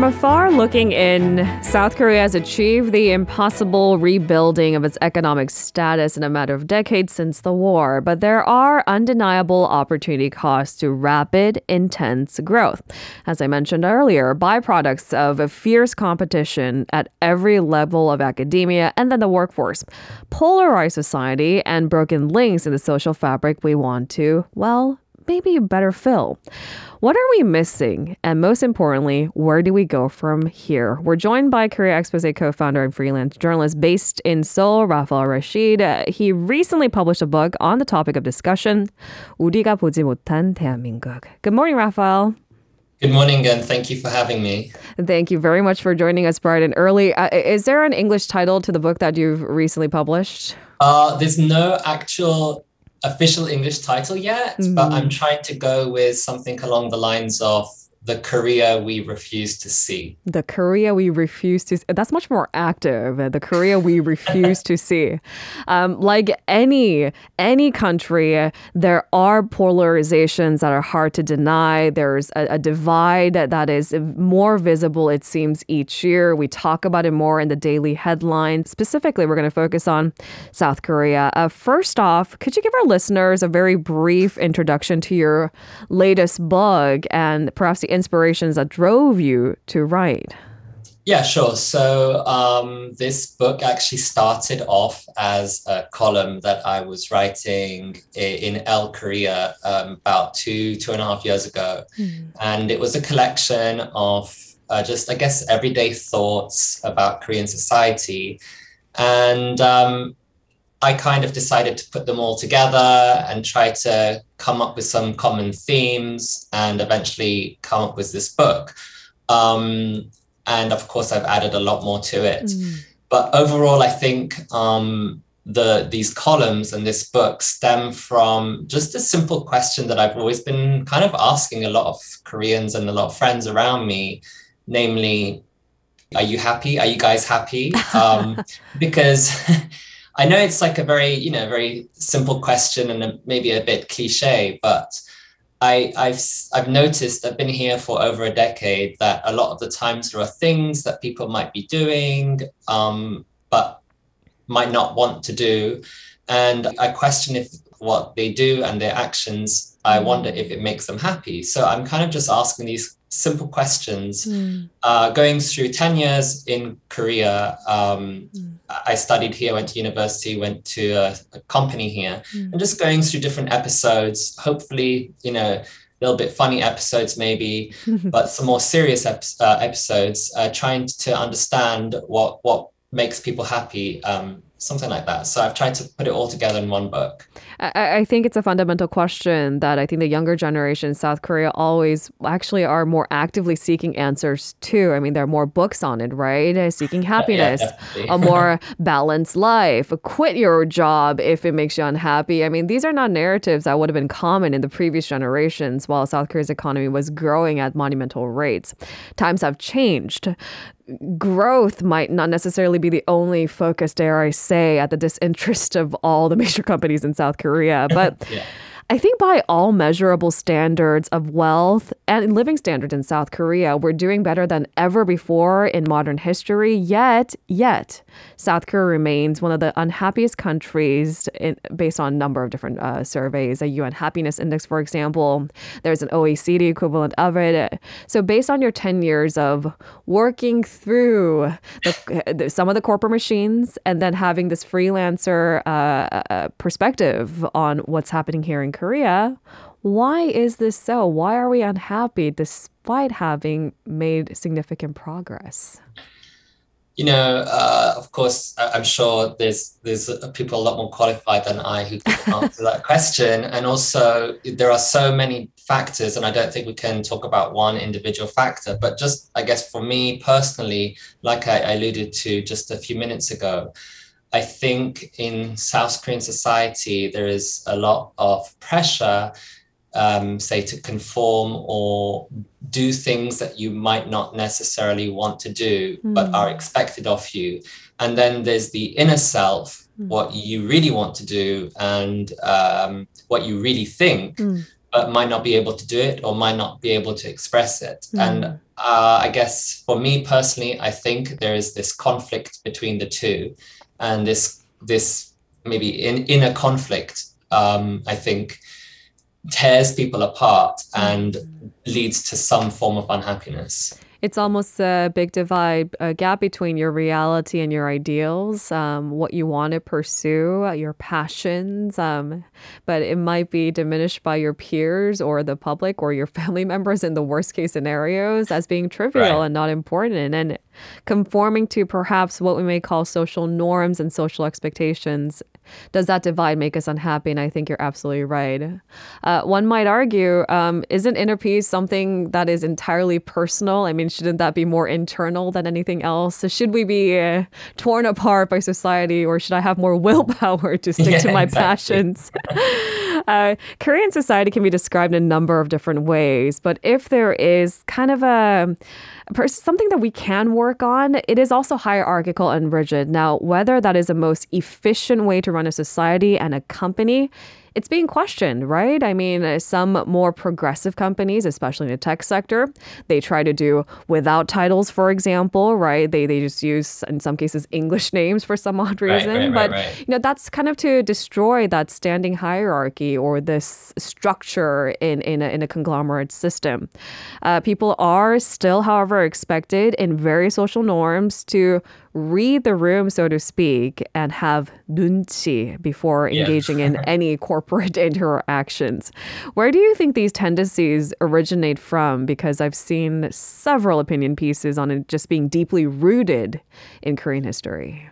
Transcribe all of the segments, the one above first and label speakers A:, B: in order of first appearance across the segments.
A: From afar looking in, South Korea has achieved the impossible rebuilding of its economic status in a matter of decades since the war. But there are undeniable opportunity costs to rapid, intense growth. As I mentioned earlier, byproducts of a fierce competition at every level of academia and then the workforce, polarized society, and broken links in the social fabric we want to, well, maybe a better fill. What are we missing? And most importantly, where do we go from here? We're joined by Korea Exposé co founder and freelance journalist based in Seoul, Rafael Rashid. Uh, he recently published a book on the topic of discussion, 우리가 보지 못한 대한민국. Good morning, Rafael.
B: Good morning, and thank you for having me.
A: Thank you very much for joining us bright and early. Uh, is there an English title to the book that you've recently published?
B: Uh, there's no actual official English title yet, mm. but I'm trying to go with something along the lines of the Korea we refuse to see.
A: The Korea we refuse to see. That's much more active. The Korea we refuse to see. Um, like any any country, there are polarizations that are hard to deny. There's a, a divide that is more visible, it seems, each year. We talk about it more in the daily headlines. Specifically, we're going to focus on South Korea. Uh, first off, could you give our listeners a very brief introduction to your latest book and perhaps the inspirations that drove you to write?
B: Yeah, sure. So um, this book actually started off as a column that I was writing in El Korea um, about two, two and a half years ago. Mm. And it was a collection of uh, just, I guess, everyday thoughts about Korean society. And um, I kind of decided to put them all together and try to come up with some common themes and eventually come up with this book. Um, and of course, I've added a lot more to it. Mm. But overall, I think um, the these columns and this book stem from just a simple question that I've always been kind of asking a lot of Koreans and a lot of friends around me, namely, "Are you happy? Are you guys happy?" Um, because I know it's like a very, you know, very simple question and a, maybe a bit cliche, but I, I've I've noticed I've been here for over a decade that a lot of the times there are things that people might be doing, um, but might not want to do, and I question if what they do and their actions. I mm. wonder if it makes them happy. So I'm kind of just asking these simple questions. Mm. Uh, going through 10 years in Korea, um, mm. I studied here, went to university, went to a, a company here, mm. and just going through different episodes, hopefully, you know, a little bit funny episodes maybe, but some more serious ep- uh, episodes, uh, trying to understand what, what makes people happy um, something like that. So I've tried to put it all together in one book.
A: I, I think it's a fundamental question that I think the younger generation in South Korea always actually are more actively seeking answers to. I mean, there are more books on it, right? Uh, seeking happiness, yeah, a more balanced life, quit your job if it makes you unhappy. I mean, these are not narratives that would have been common in the previous generations while South Korea's economy was growing at monumental rates. Times have changed growth might not necessarily be the only focus, dare I say, at the disinterest of all the major companies in South Korea. But yeah. I think by all measurable standards of wealth and living standards in South Korea, we're doing better than ever before in modern history. Yet, yet, South Korea remains one of the unhappiest countries in, based on a number of different uh, surveys. A UN Happiness Index, for example, there's an OECD equivalent of it. So, based on your 10 years of working through the, some of the corporate machines and then having this freelancer uh, uh, perspective on what's happening here in Korea. Why is this so? Why are we unhappy despite having made significant progress?
B: You know, uh, of course, I'm sure there's there's people a lot more qualified than I who can answer that question. And also, there are so many factors, and I don't think we can talk about one individual factor. But just, I guess, for me personally, like I alluded to just a few minutes ago, I think in South Korean society, there is a lot of pressure, um, say, to conform or do things that you might not necessarily want to do, mm. but are expected of you. And then there's the inner self, mm. what you really want to do and um, what you really think. Mm. but might not be able to do it or might not be able to express it. Mm. And uh, I guess for me personally, I think there is this conflict between the two, and this this maybe in inner conflict. Um, I think tears people apart and mm. leads to some form of unhappiness
A: it's almost a big divide, a gap between your reality and your ideals, um, what you want to pursue, uh, your passions. Um, but it might be diminished by your peers or the public or your family members in the worst case scenarios as being trivial right. and not important. And conforming to perhaps what we may call social norms and social expectations does that divide make us unhappy? And I think you're absolutely right. Uh, one might argue, um, isn't inner peace something that is entirely personal? I mean, shouldn't that be more internal than anything else? Should we be uh, torn apart by society, or should I have more willpower to stick yeah, to my exactly. passions? uh, Korean society can be described in a number of different ways, but if there is kind of a something that we can work on, it is also hierarchical and rigid. Now, whether that is the most efficient way to run a society and a company it's being questioned, right? I mean, uh, some more progressive companies, especially in the tech sector, they try to do without titles, for example, right? They, they just use, in some cases, English names for some odd reason. Right, right, but, right, you know, that's kind of to destroy that standing hierarchy or this structure in, in, a, in a conglomerate system. Uh, people are still, however, expected in various social norms to read the room, so to speak, and have nunchi before engaging yeah. in any corporate interactions. Where do you think these tendencies originate from? Because I've seen several opinion pieces on it just being deeply rooted in Korean history.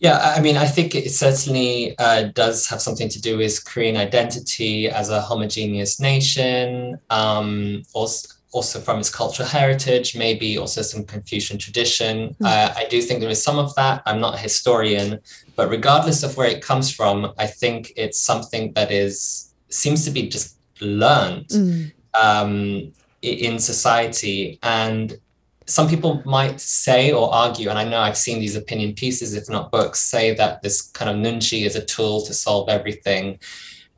B: Yeah, I mean, I think it certainly uh, does have something to do with Korean identity as a homogeneous nation. Um, also, also from its cultural heritage, maybe also some Confucian tradition. Mm. Uh, I do think there is some of that. I'm not a historian, but regardless of where it comes from, I think it's something that is seems to be just learned mm. um, in society. And some people might say or argue, and I know I've seen these opinion pieces, if not books, say that this kind of nunchi is a tool to solve everything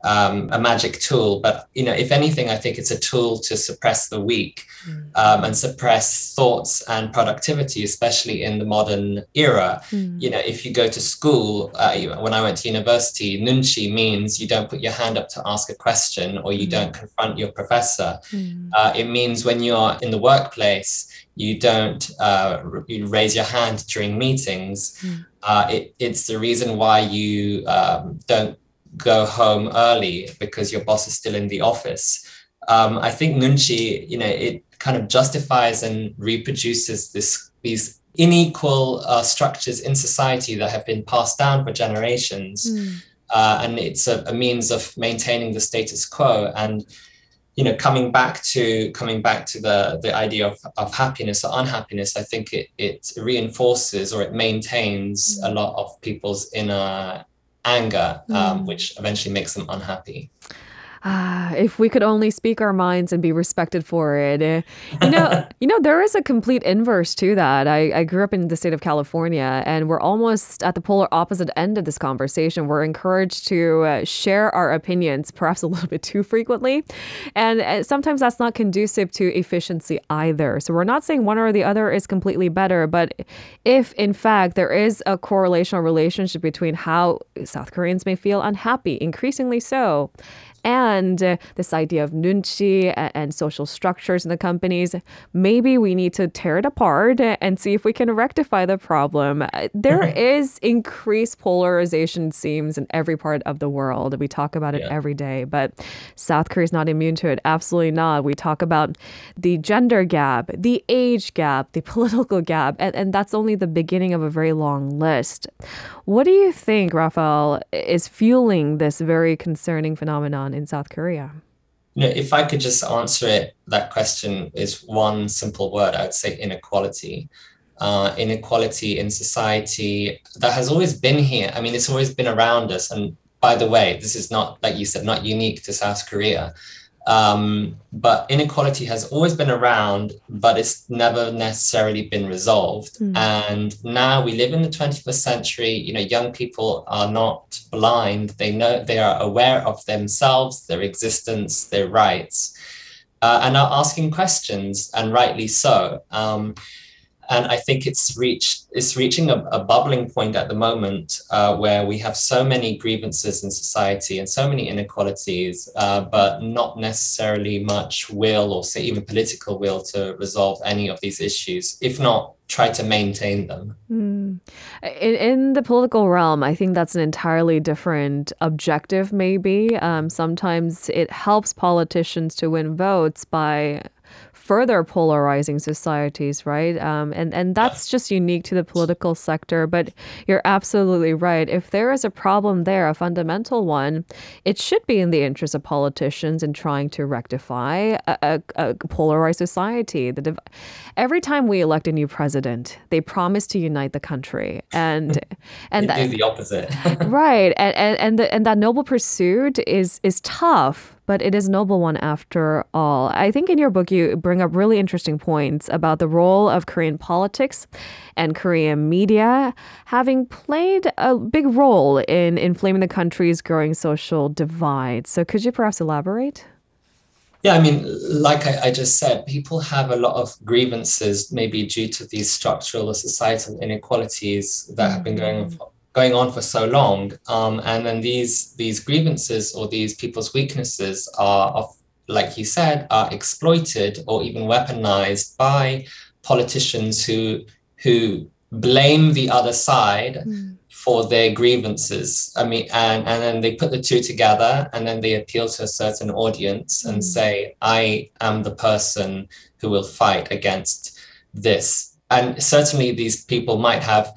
B: um, a magic tool, but you know, if anything, I think it's a tool to suppress the weak mm. um, and suppress thoughts and productivity, especially in the modern era. Mm. You know, if you go to school, uh, when I went to university, nunchi means you don't put your hand up to ask a question or you mm. don't confront your professor. Mm. Uh, it means when you're in the workplace, you don't uh, you raise your hand during meetings. Mm. Uh, it, it's the reason why you um, don't go home early because your boss is still in the office. Um, I think Nunchi, you know, it kind of justifies and reproduces this these unequal uh, structures in society that have been passed down for generations, mm. uh, and it's a, a, means of maintaining the status quo. And you know, coming back to coming back to the the idea of, of happiness or unhappiness, I think it it reinforces or it maintains mm. a lot of people's inner anger, um, mm. which eventually makes them unhappy.
A: Ah, if we could only speak our minds and be respected for it. Eh, you know, you know, there is a complete inverse to that. I, I grew up in the state of California, and we're almost at the polar opposite end of this conversation. We're encouraged to uh, share our opinions, perhaps a little bit too frequently, and uh, sometimes that's not conducive to efficiency either. So we're not saying one or the other is completely better, but if in fact there is a correlational relationship between how South Koreans may feel unhappy, increasingly so and uh, this idea of nunchi and, and social structures in the companies. Maybe we need to tear it apart and see if we can rectify the problem. Uh, there is increased polarization, seems, in every part of the world. We talk about it yeah. every day, but South Korea is not immune to it. Absolutely not. We talk about the gender gap, the age gap, the political gap, and, and that's only the beginning of a very long list. What do you think, Rafael, is fueling this very concerning phenomenon in South Korea?
B: You know, if I could just answer it, that question is one simple word. I would say inequality. Uh, inequality in society that has always been here. I mean, it's always been around us. And by the way, this is not, like you said, not unique to South Korea. Um, but inequality has always been around, but it's never necessarily been resolved. Mm. And now we live in the 21st century. You know, young people are not blind. They know they are aware of themselves, their existence, their rights, uh, and are asking questions, and rightly so. Um, and I think it's reached it's reaching a, a bubbling point at the moment uh, where we have so many grievances in society and so many inequalities, uh, but not necessarily much will or say even political will to resolve any of these issues, if not try to maintain them. Mm.
A: In, in, the political realm, I think that's an entirely different objective, maybe. Um, sometimes it helps politicians to win votes by further polarizing societies, right? Um, and and that's just unique to the political sector. But you're absolutely right. If there is a problem there, a fundamental one, it should be in the interest of politicians in trying to rectify a, a, a polarized society. The div- every time we elect a new president, they promise to unite the country, and
B: and they do the opposite,
A: right? And and and, the, and that noble pursuit is is tough but it is a noble one after all. I think in your book you bring up really interesting points about the role of Korean politics and Korean media having played a big role in inflaming the country's growing social divide. So could you perhaps elaborate?
B: Yeah, I mean, like I, I, just said, people have a lot of grievances, maybe due to these structural or societal inequalities that have been going on mm. for going on for so long. Um, and then these these grievances or these people's weaknesses are, of, like you said, are exploited or even weaponized by politicians who who blame the other side mm. for their grievances. I mean, and, and then they put the two together and then they appeal to a certain audience mm. and hmm. say, I am the person who will fight against this. And certainly these people might have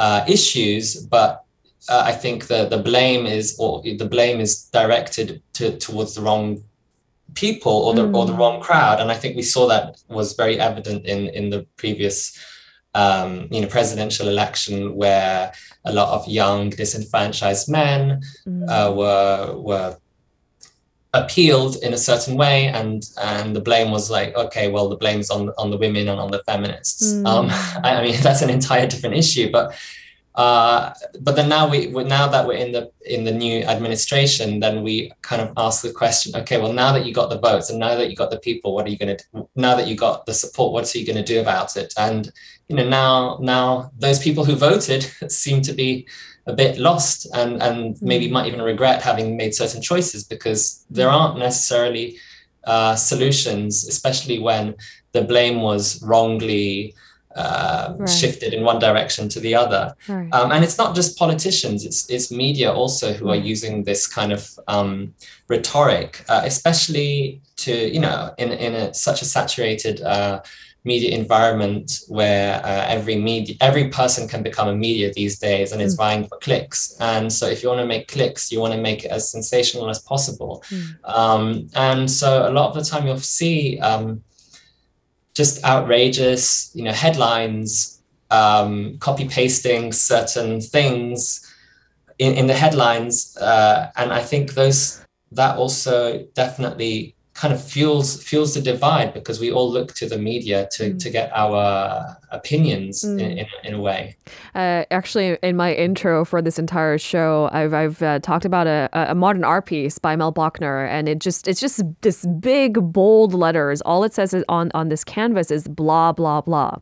B: uh, issues, but uh, I think the the blame is or the blame is directed to, towards the wrong people or the mm. or the wrong crowd, and I think we saw that was very evident in in the previous um, you know presidential election where a lot of young disenfranchised men mm. uh, were were appealed in a certain way and and the blame was like okay well the blame's on on the women and on the feminists mm. um I, mean that's an entire different issue but uh but then now we now that we're in the in the new administration then we kind of ask the question okay well now that you got the votes and now that you got the people what are you going to now that you got the support what are you going to do about it and you know now now those people who voted seem to be a bit lost and and maybe mm. might even regret having made certain choices because there mm. aren't necessarily uh, solutions, especially when the blame was wrongly uh, right. shifted in one direction to the other. Right. Um, and it's not just politicians; it's it's media also who are using this kind of um, rhetoric, uh, especially to you know in in a, such a saturated uh, media environment where uh, every media every person can become a media these days and mm. is vying for clicks and so if you want to make clicks you want to make it as sensational as possible mm. um, and so a lot of the time you'll see um, just outrageous you know headlines um, copy pasting certain things in, in the headlines uh, and i think those that also definitely kind of fuels fuels the divide because we all look to the media to, mm. to get our opinions mm. in, in, in, a way.
A: Uh, actually, in my intro for this entire show, I've, I've uh, talked about a, a modern art piece by Mel Bochner, and it just it's just this big bold letters. All it says on on this canvas is blah blah blah,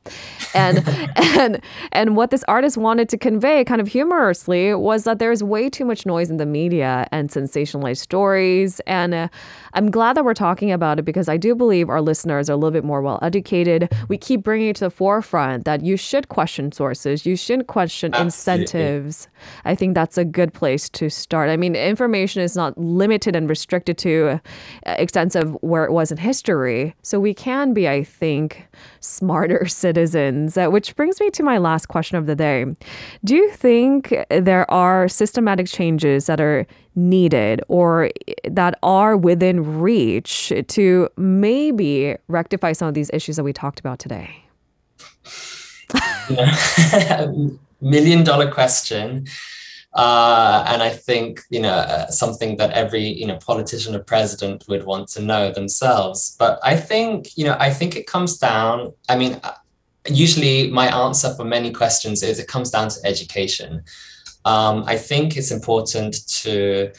A: and and and what this artist wanted to convey, kind of humorously, was that there's way too much noise in the media and sensationalized stories. And uh, I'm glad that we're talking about it because I do believe our listeners are a little bit more well educated. We keep bringing it to the forefront that you should question sources, you shouldn't question Absolutely. incentives. I think that's a good place to start. I mean, information is not limited and restricted to uh, extensive where it was in history. So we can be, I think, smarter citizens, uh, which brings me to my last question of the day. Do you think there are systematic changes that are needed or that are within reach to maybe rectify some of these issues that we talked about today?
B: Million dollar question. Uh, and I think, you know, uh, something that every, you know, politician or president would want to know themselves. But I think, you know, I think it comes down, I mean, uh, usually my answer for many questions is it comes down to education. Um, I think it's important to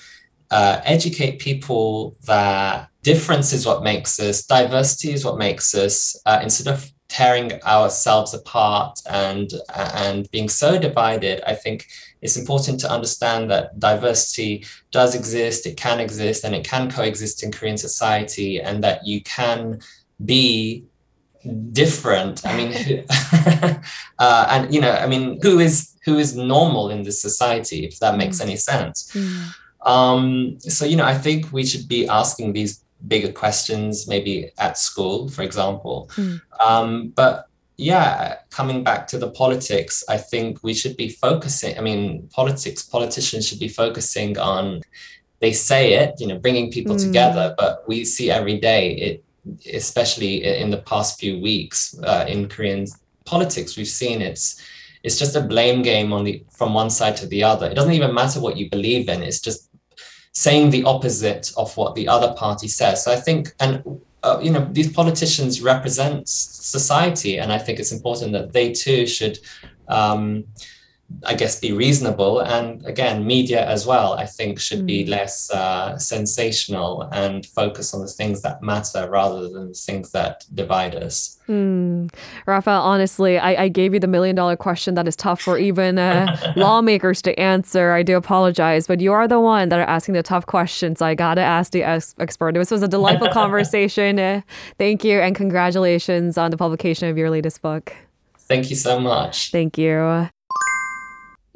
B: uh, educate people that difference is what makes us, diversity is what makes us, uh, instead of tearing ourselves apart and and being so divided i think it's important to understand that diversity does exist it can exist and it can coexist in korean society and that you can be different i mean uh, and you know i mean who is who is normal in this society if that makes mm. any sense mm. um, so you know i think we should be asking these bigger questions, maybe at school, for example. Mm. Um, but yeah, coming back to the politics, I think we should be focusing. I mean, politics, politicians should be focusing on. They say it, you know, bringing people mm. together, but we see every day it, especially in the past few weeks uh, in Korean politics, we've seen it's it's just a blame game on the from one side to the other. It doesn't even matter what you believe in. It's just saying the opposite of what the other party says. So I think, and uh, you know, these politicians represent society, and I think it's important that they too should um, I guess, be reasonable. And again, media as well, I think, should be mm. less uh, sensational and focus on the things that matter rather than the things that divide us.
A: Mm. Rafael, honestly, I, I, gave you the million dollar question that is tough for even uh, lawmakers to answer. I do apologize, but you are the one that are asking the tough questions. I got to ask the ex- expert. This was a delightful conversation. Uh, thank you, and congratulations on the publication of your latest book.
B: Thank you so much.
A: Thank you.